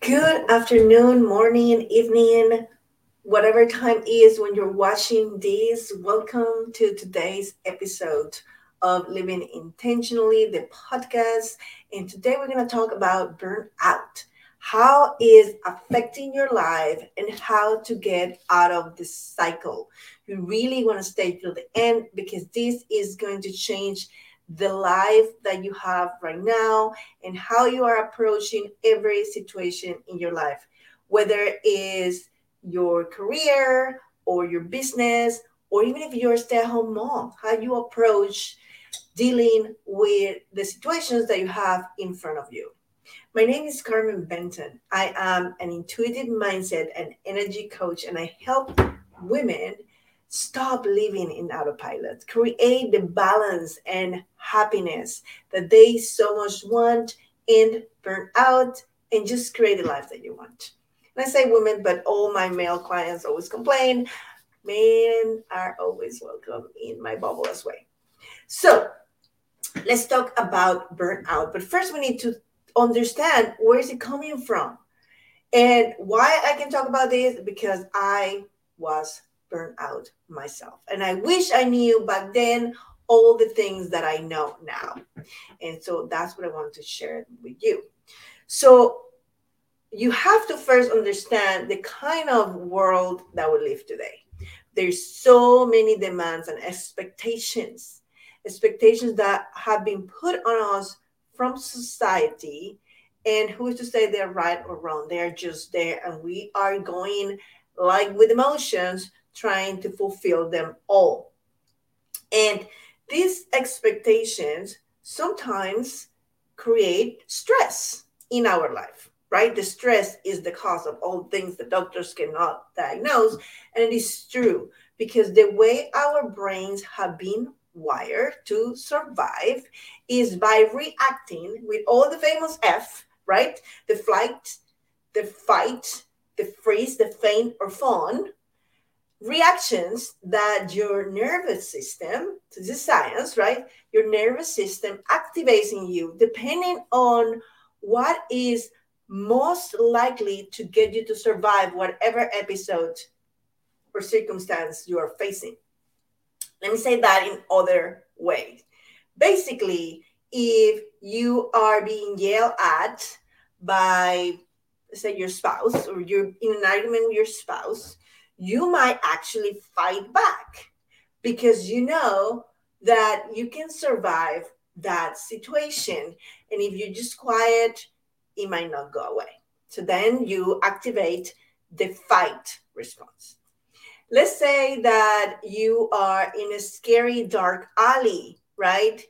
Good afternoon, morning, evening, whatever time is when you're watching this. Welcome to today's episode of Living Intentionally, the podcast. And today we're going to talk about burnout, how is affecting your life, and how to get out of this cycle. You really want to stay till the end because this is going to change the life that you have right now and how you are approaching every situation in your life, whether it is your career or your business, or even if you're a stay at home mom, how you approach dealing with the situations that you have in front of you. My name is Carmen Benton. I am an intuitive mindset and energy coach, and I help women stop living in autopilot, create the balance and happiness that they so much want and burn out and just create the life that you want. And I say women, but all my male clients always complain. Men are always welcome in my bubble as well. So let's talk about burnout. But first, we need to understand where is it coming from and why I can talk about this because I was burn out myself. And I wish I knew back then all the things that I know now. And so that's what I want to share with you. So you have to first understand the kind of world that we live today. There's so many demands and expectations, expectations that have been put on us from society. And who's to say they're right or wrong? They're just there. And we are going like with emotions trying to fulfill them all. And these expectations sometimes create stress in our life, right? The stress is the cause of all things the doctors cannot diagnose. And it is true because the way our brains have been wired to survive is by reacting with all the famous F, right? The flight, the fight, the freeze, the faint, or fawn reactions that your nervous system, this is science, right? Your nervous system activates in you depending on what is most likely to get you to survive whatever episode or circumstance you are facing. Let me say that in other ways. Basically, if you are being yelled at by, say, your spouse, or you're in an argument with your spouse, you might actually fight back because you know that you can survive that situation. And if you're just quiet, it might not go away. So then you activate the fight response. Let's say that you are in a scary dark alley, right?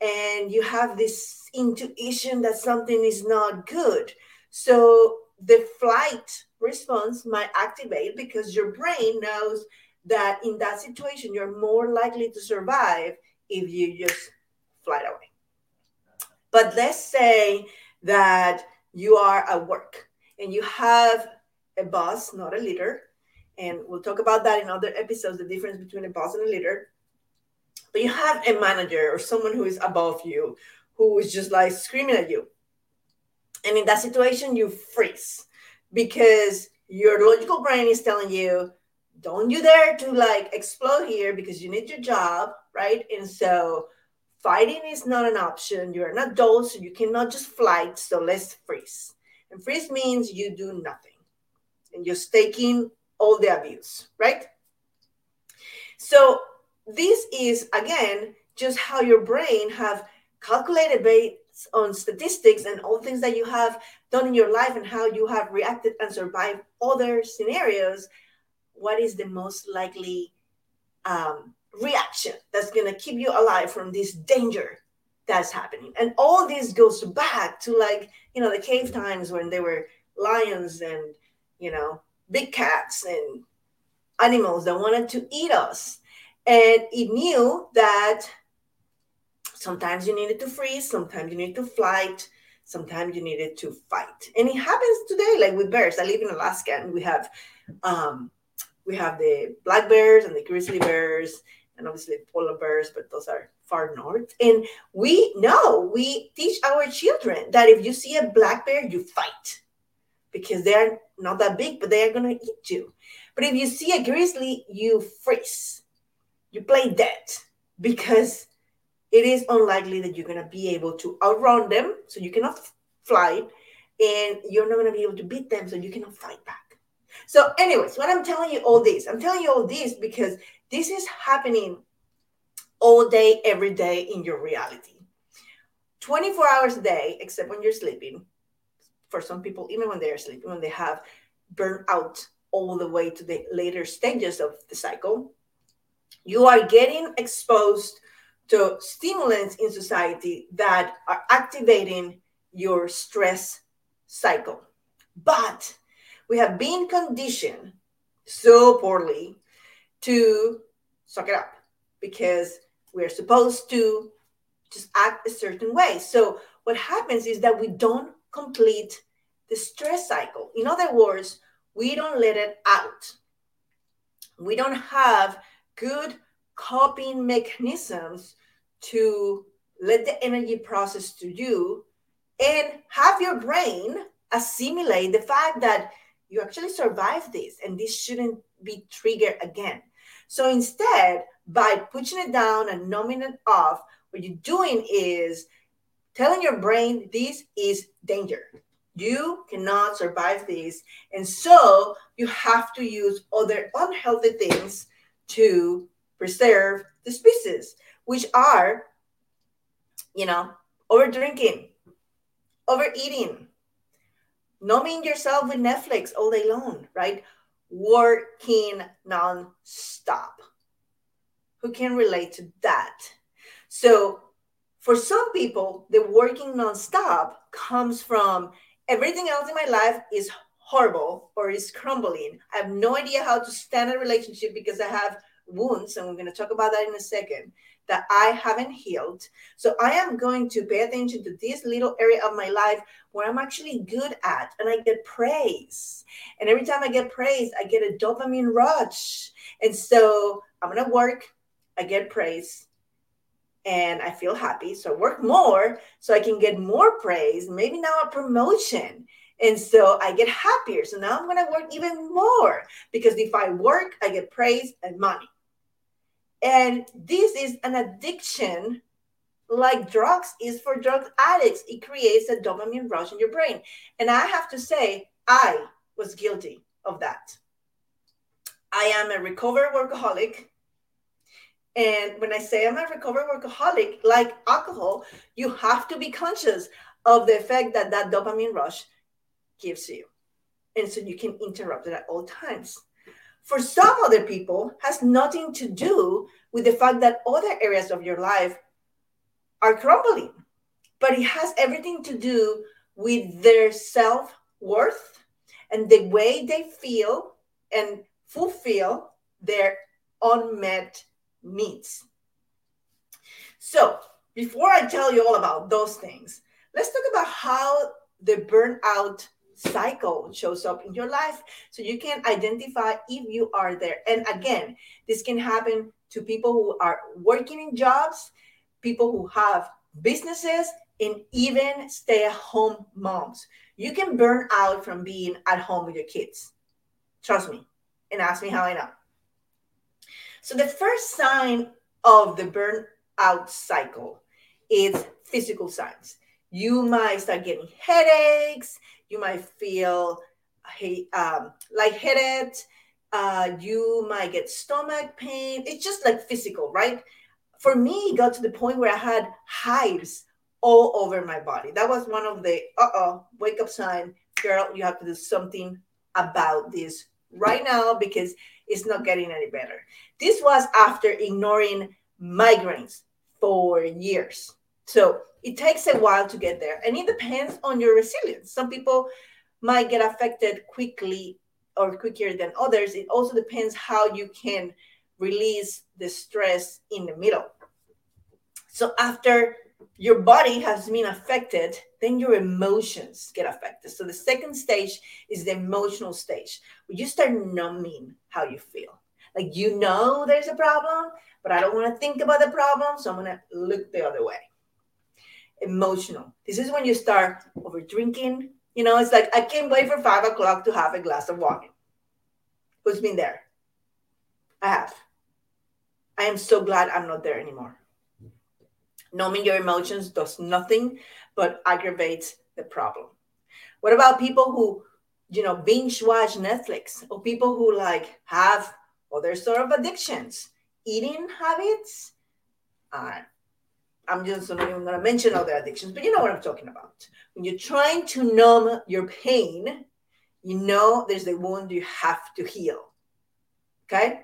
And you have this intuition that something is not good. So the flight response might activate because your brain knows that in that situation you're more likely to survive if you just fly away. But let's say that you are at work and you have a boss, not a leader, and we'll talk about that in other episodes the difference between a boss and a leader. But you have a manager or someone who is above you who is just like screaming at you and in that situation, you freeze because your logical brain is telling you, don't you dare to like explode here because you need your job, right? And so fighting is not an option. You're an adult, so you cannot just fight. So let's freeze. And freeze means you do nothing and you're taking all the abuse, right? So this is again just how your brain have calculated based on statistics and all things that you have done in your life and how you have reacted and survived other scenarios, what is the most likely um, reaction that's going to keep you alive from this danger that's happening? And all this goes back to like, you know, the cave times when there were lions and, you know, big cats and animals that wanted to eat us. And it knew that Sometimes you needed to freeze, sometimes you need to flight, sometimes you needed to fight. And it happens today, like with bears. I live in Alaska and we have um, we have the black bears and the grizzly bears and obviously polar bears, but those are far north. And we know we teach our children that if you see a black bear, you fight. because they're not that big, but they are going to eat you. But if you see a grizzly, you freeze, you play dead because it is unlikely that you're going to be able to outrun them. So you cannot fly and you're not going to be able to beat them. So you cannot fight back. So, anyways, what I'm telling you all this, I'm telling you all this because this is happening all day, every day in your reality. 24 hours a day, except when you're sleeping. For some people, even when they're sleeping, when they have burnt out all the way to the later stages of the cycle, you are getting exposed to stimulants in society that are activating your stress cycle. But we have been conditioned so poorly to suck it up because we're supposed to just act a certain way. So what happens is that we don't complete the stress cycle. In other words, we don't let it out. We don't have good coping mechanisms to let the energy process to you and have your brain assimilate the fact that you actually survived this and this shouldn't be triggered again. So instead, by pushing it down and numbing it off, what you're doing is telling your brain this is danger. You cannot survive this. And so you have to use other unhealthy things to preserve the species, which are, you know, over drinking, overeating, numbing yourself with Netflix all day long, right? Working non-stop. Who can relate to that? So for some people, the working nonstop comes from everything else in my life is horrible or is crumbling. I have no idea how to stand a relationship because I have wounds, and we're going to talk about that in a second, that I haven't healed. So I am going to pay attention to this little area of my life where I'm actually good at, and I get praise. And every time I get praise, I get a dopamine rush. And so I'm going to work, I get praise, and I feel happy. So work more so I can get more praise, maybe now a promotion. And so I get happier. So now I'm going to work even more because if I work, I get praise and money. And this is an addiction like drugs is for drug addicts. It creates a dopamine rush in your brain. And I have to say, I was guilty of that. I am a recovered workaholic. And when I say I'm a recovered workaholic, like alcohol, you have to be conscious of the effect that that dopamine rush gives you. And so you can interrupt it at all times for some other people has nothing to do with the fact that other areas of your life are crumbling but it has everything to do with their self-worth and the way they feel and fulfill their unmet needs. So before i tell you all about those things let's talk about how the burnout cycle shows up in your life. So you can identify if you are there. And again this can happen to people who are working in jobs people who have businesses and even stay at home moms. You can burn out from being at home with your kids. Trust me and ask me how i know. So the first sign of the burnout cycle is physical signs you might start getting headaches you might feel um, lightheaded. Uh, you might get stomach pain. It's just like physical, right? For me, it got to the point where I had hives all over my body. That was one of the uh oh, wake up sign. Girl, you have to do something about this right now because it's not getting any better. This was after ignoring migraines for years. So it takes a while to get there and it depends on your resilience. Some people might get affected quickly or quicker than others. It also depends how you can release the stress in the middle. So after your body has been affected then your emotions get affected. So the second stage is the emotional stage where you start numbing how you feel. Like you know there's a problem but i don't want to think about the problem so i'm going to look the other way emotional. This is when you start over drinking You know, it's like I can't wait for five o'clock to have a glass of wine. Who's been there? I have. I am so glad I'm not there anymore. Numbing your emotions does nothing but aggravates the problem. What about people who, you know, binge watch Netflix or people who like have other sort of addictions, eating habits? Uh, I'm just not even going to mention other addictions, but you know what I'm talking about. When you're trying to numb your pain, you know there's a wound you have to heal. Okay.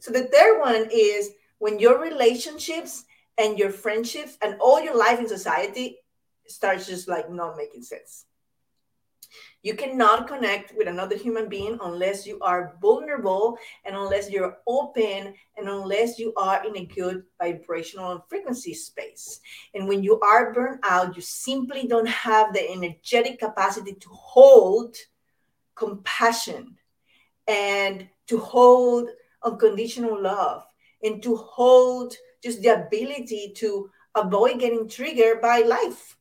So the third one is when your relationships and your friendships and all your life in society starts just like not making sense. You cannot connect with another human being unless you are vulnerable and unless you're open and unless you are in a good vibrational and frequency space. And when you are burnt out, you simply don't have the energetic capacity to hold compassion and to hold unconditional love and to hold just the ability to avoid getting triggered by life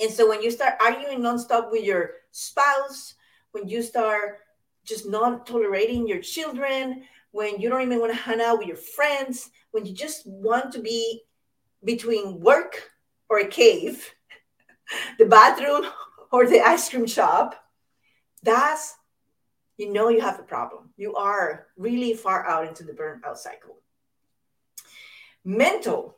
and so when you start arguing nonstop with your spouse, when you start just not tolerating your children, when you don't even want to hang out with your friends, when you just want to be between work or a cave, the bathroom or the ice cream shop, that's you know you have a problem. You are really far out into the burnout cycle. Mental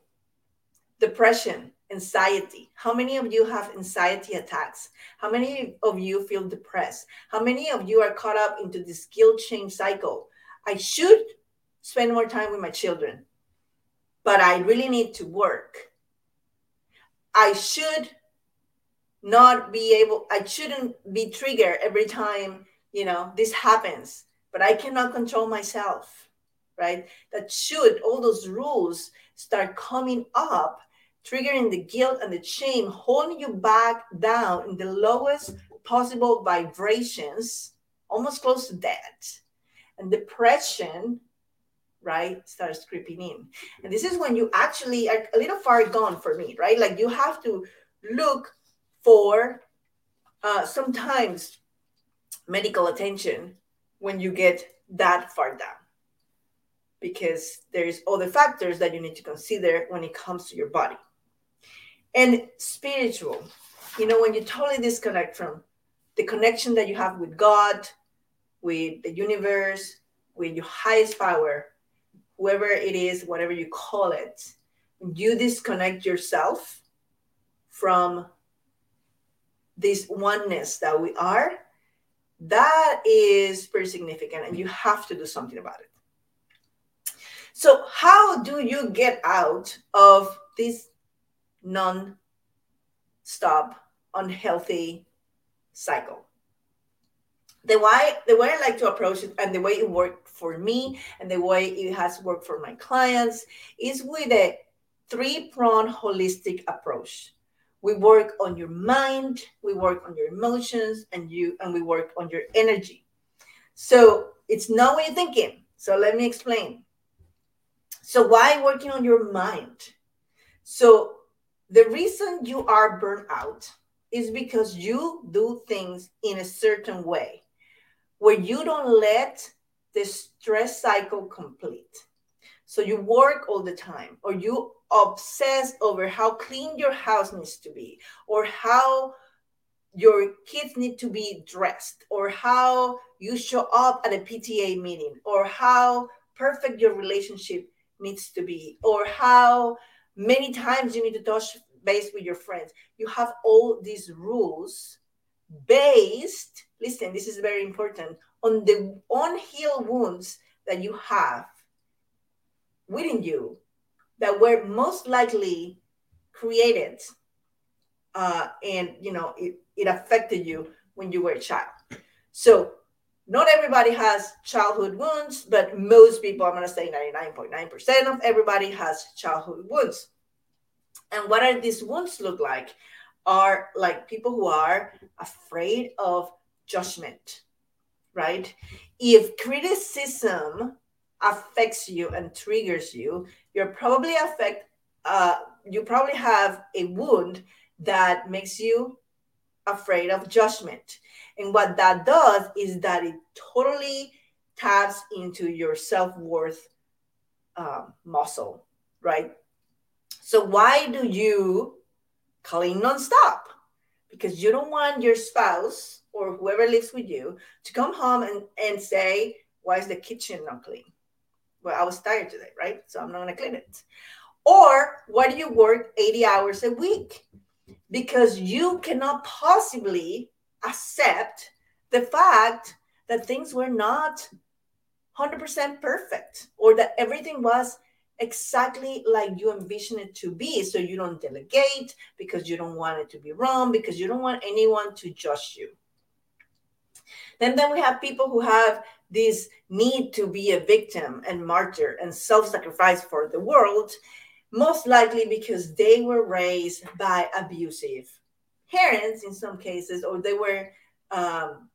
depression anxiety? How many of you have anxiety attacks? How many of you feel depressed? How many of you are caught up into this guilt shame cycle? I should spend more time with my children but i really need to work. I should not be able i shouldn't be triggered every time you know this happens but i cannot control myself right? That should all those rules start coming up triggering the guilt and the shame, holding you back down in the lowest possible vibrations, almost close to death. And depression, right, starts creeping in. And this is when you actually are a little far gone for me, right? Like you have to look for uh, sometimes medical attention when you get that far down because there's other factors that you need to consider when it comes to your body and spiritual you know when you totally disconnect from the connection that you have with god with the universe with your highest power whoever it is whatever you call it you disconnect yourself from this oneness that we are that is pretty significant and you have to do something about it. So how do you get out of this non-stop unhealthy cycle. The way the way i like to approach it and the way it worked for me and the way it has worked for my clients is with a three-pronged holistic approach. We work on your mind we work on your emotions and you and we work on your energy. So it's not what you're thinking so let me explain. So why working on your mind? So the reason you are burnt out is because you do things in a certain way where you don't let the stress cycle complete. So you work all the time, or you obsess over how clean your house needs to be, or how your kids need to be dressed, or how you show up at a PTA meeting, or how perfect your relationship needs to be, or how many times you need to touch base with your friends. You have all these rules based, listen, this is very important, on the unhealed wounds that you have within you that were most likely created uh, and you know it, it affected you when you were a child so not everybody has childhood wounds but most people i'm going to say 99.9% of everybody has childhood wounds and what are these wounds look like? Are like people who are afraid of judgment, right? If criticism affects you and triggers you, you're probably affect uh, you probably have a wound that makes you afraid of judgment. And what that does is that it totally taps into your self worth um, muscle, right? So, why do you clean nonstop? Because you don't want your spouse or whoever lives with you to come home and, and say, Why is the kitchen not clean? Well, I was tired today, right? So, I'm not going to clean it. Or, why do you work 80 hours a week? Because you cannot possibly accept the fact that things were not 100% perfect or that everything was exactly like you envision it to be. So you don't delegate because you don't want it to be wrong, because you don't want anyone to judge you. Then, then we have people who have this need to be a victim and martyr and self sacrifice for the world, most likely because they were raised by abusive parents in some cases, or they were. Um,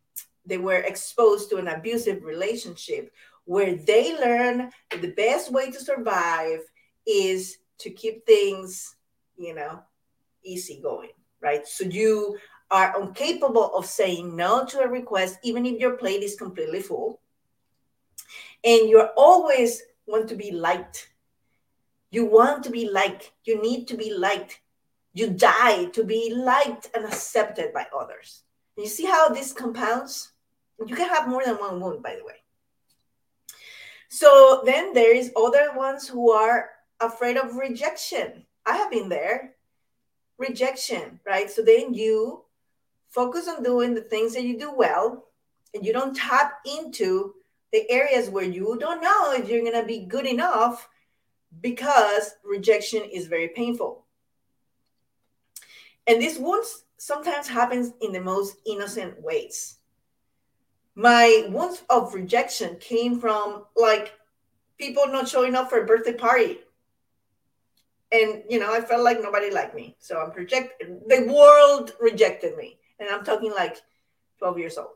they were exposed to an abusive relationship where they learn the best way to survive is to keep things, you know, easy going, right? So you are incapable of saying no to a request, even if your plate is completely full. And you're always want to be liked. You want to be liked. You need to be liked. You die to be liked and accepted by others. You see how this compounds? You can have more than one wound, by the way. So then there is other ones who are afraid of rejection. I have been there. Rejection, right? So then you focus on doing the things that you do well and you don't tap into the areas where you don't know if you're going to be good enough because rejection is very painful. And this wounds sometimes happens in the most innocent ways. My wounds of rejection came from like people not showing up for a birthday party. And you know i felt like nobody liked me. So i'm rejected the world rejected me. And i'm talking like 12 years old.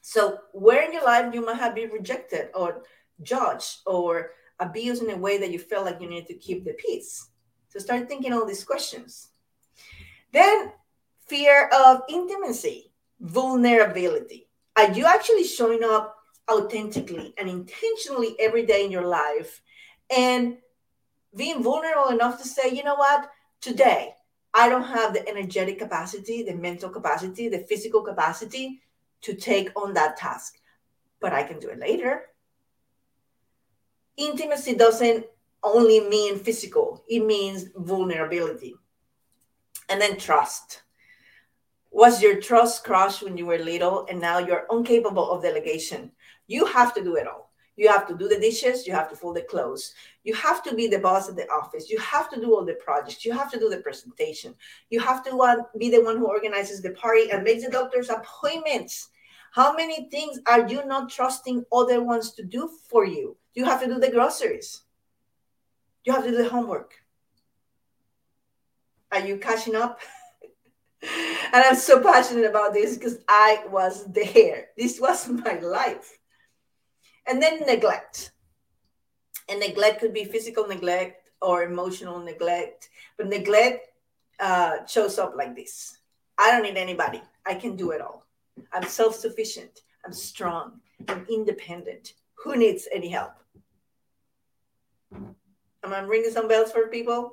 So where in your life you might have been rejected or judged or abused in a way that you felt like you needed to keep the peace so start thinking all these questions then fear of intimacy vulnerability. Are you actually showing up authentically and intentionally every day in your life and being vulnerable enough to say, you know what, today I don't have the energetic capacity, the mental capacity, the physical capacity to take on that task, but I can do it later. Intimacy doesn't only mean physical, it means vulnerability. And then trust. Was your trust crushed when you were little and now you're incapable of delegation? You have to do it all. You have to do the dishes you have to fold the clothes. You have to be the boss at the office. You have to do all the projects. You have to do the presentation. You have to be the one who organizes the party and makes the doctor's appointments. How many things are you not trusting other ones to do for you you have to do the groceries you have to do the homework are you catching up and I'm so passionate about this because I was there. This was my life. And then neglect. And neglect could be physical neglect or emotional neglect, but neglect uh, shows up like this I don't need anybody. I can do it all. I'm self sufficient. I'm strong. I'm independent. Who needs any help? Am I ringing some bells for people?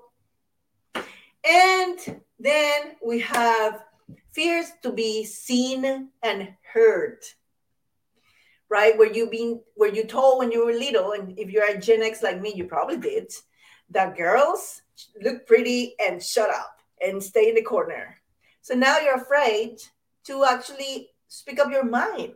And then we have fears to be seen and heard. Right? Where you been where you told when you were little, and if you're a Gen X like me, you probably did, that girls look pretty and shut up and stay in the corner. So now you're afraid to actually speak up your mind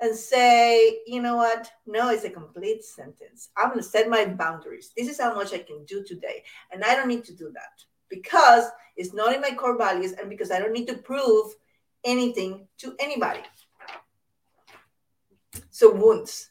and say, you know what? No, it's a complete sentence. I'm going to set my boundaries. This is how much I can do today. And I don't need to do that because it's not in my core values and because I don't need to prove anything to anybody. So, wounds.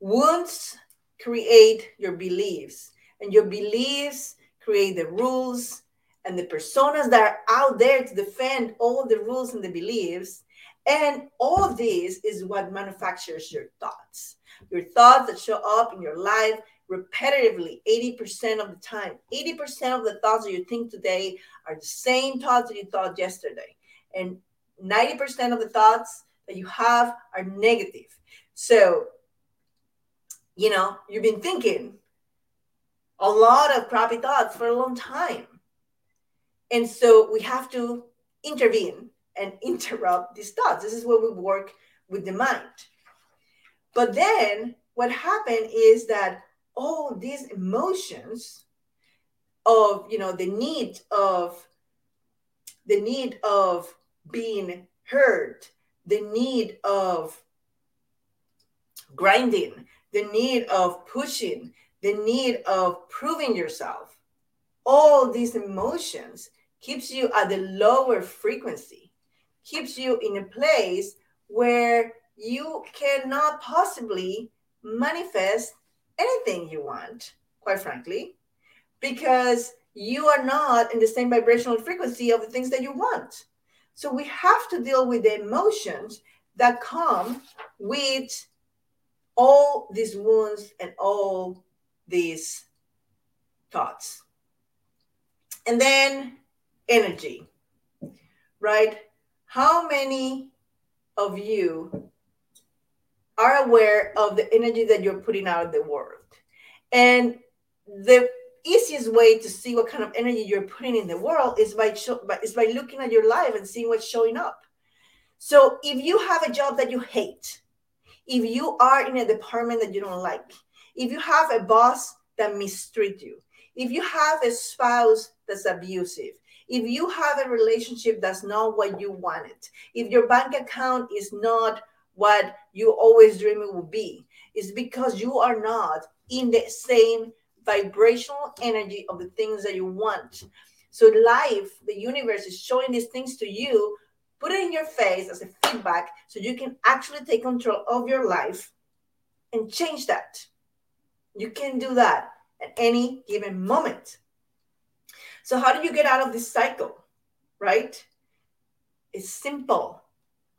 Wounds create your beliefs, and your beliefs create the rules and the personas that are out there to defend all the rules and the beliefs. And all of this is what manufactures your thoughts. Your thoughts that show up in your life repetitively 80% of the time. 80% of the thoughts that you think today are the same thoughts that you thought yesterday. And 90% of the thoughts that you have are negative. So, you know, you've been thinking a lot of crappy thoughts for a long time. And so we have to intervene and interrupt these thoughts. This is where we work with the mind. But then what happened is that all these emotions of you know the need of the need of being heard the need of grinding the need of pushing the need of proving yourself all these emotions keeps you at the lower frequency keeps you in a place where you cannot possibly manifest anything you want, quite frankly, because you are not in the same vibrational frequency of the things that you want. So we have to deal with the emotions that come with all these wounds and all these thoughts. And then energy, right? How many of you are aware of the energy that you're putting out in the world. And the easiest way to see what kind of energy you're putting in the world is by, by, is by looking at your life and seeing what's showing up. So if you have a job that you hate, if you are in a department that you don't like, if you have a boss that mistreat you, if you have a spouse that's abusive, if you have a relationship that's not what you wanted, if your bank account is not what you always dream it will be it's because you are not in the same vibrational energy of the things that you want. So life, the universe is showing these things to you, put it in your face as a feedback so you can actually take control of your life and change that. You can do that at any given moment. So how do you get out of this cycle? Right? It's simple.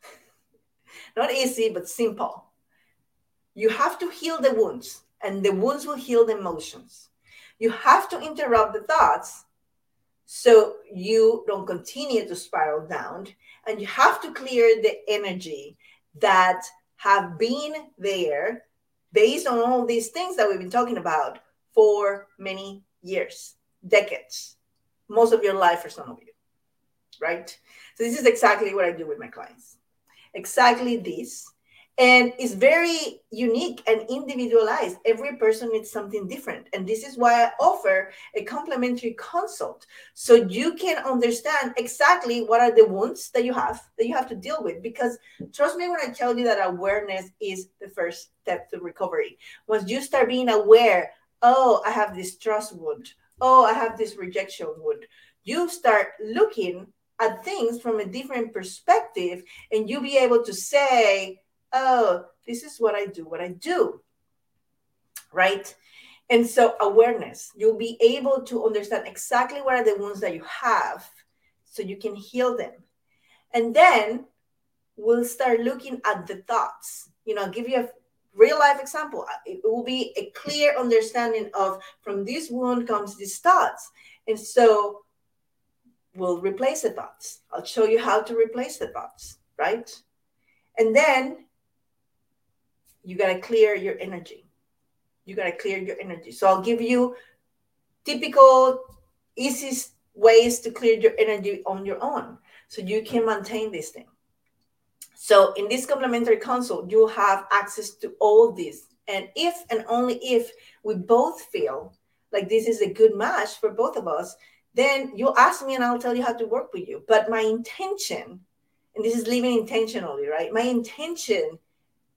Not easy, but simple. You have to heal the wounds, and the wounds will heal the emotions. You have to interrupt the thoughts so you don't continue to spiral down. And you have to clear the energy that have been there based on all these things that we've been talking about for many years, decades, most of your life for some of you, right? So, this is exactly what I do with my clients. Exactly this. And it's very unique and individualized. Every person needs something different. And this is why i offer a complimentary consult so you can understand exactly what are the wounds that you have that you have to deal with. Because trust me when i tell you that awareness is the first step to recovery. Once you start being aware oh i have this trust wound oh i have this rejection wound you start looking at things from a different perspective and you'll be able to say oh this is what i do what i do right? And so awareness you'll be able to understand exactly what are the wounds that you have so you can heal them. And then we'll start looking at the thoughts. You know I'll give you a real life example uh, it will be a clear understanding of from this wound comes these thoughts and so we'll replace the thoughts. I'll show you how to replace the thoughts, right? And then you got to clear your energy. You got to clear your energy. So I'll give you typical, easiest ways to clear your energy on your own so you can maintain this thing. So in this complimentary consult, you'll have access to all this. And if and only if we both feel like this is a good match for both of us, then you ask me and I'll tell you how to work with you. But my intention, and this is living intentionally, right? My intention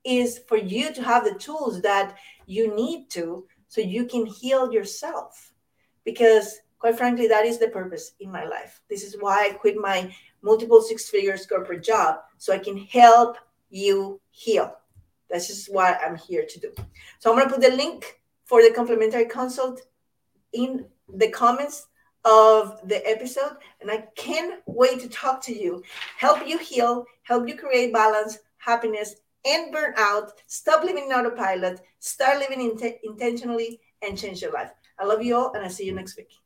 is for you to have the tools that you need to so you can heal yourself. Because quite frankly, that is the purpose in my life. This is why I quit my multiple six figures corporate job so I can help you heal. That's just what I'm here to do. So I'm going to put the link for the complimentary consult in the comments of the episode. And I can't wait to talk to you, help you heal, help you create balance, happiness, and burnout. Stop living in autopilot, start living in intentionally, and change your life. I love you all, and I'll see you next week.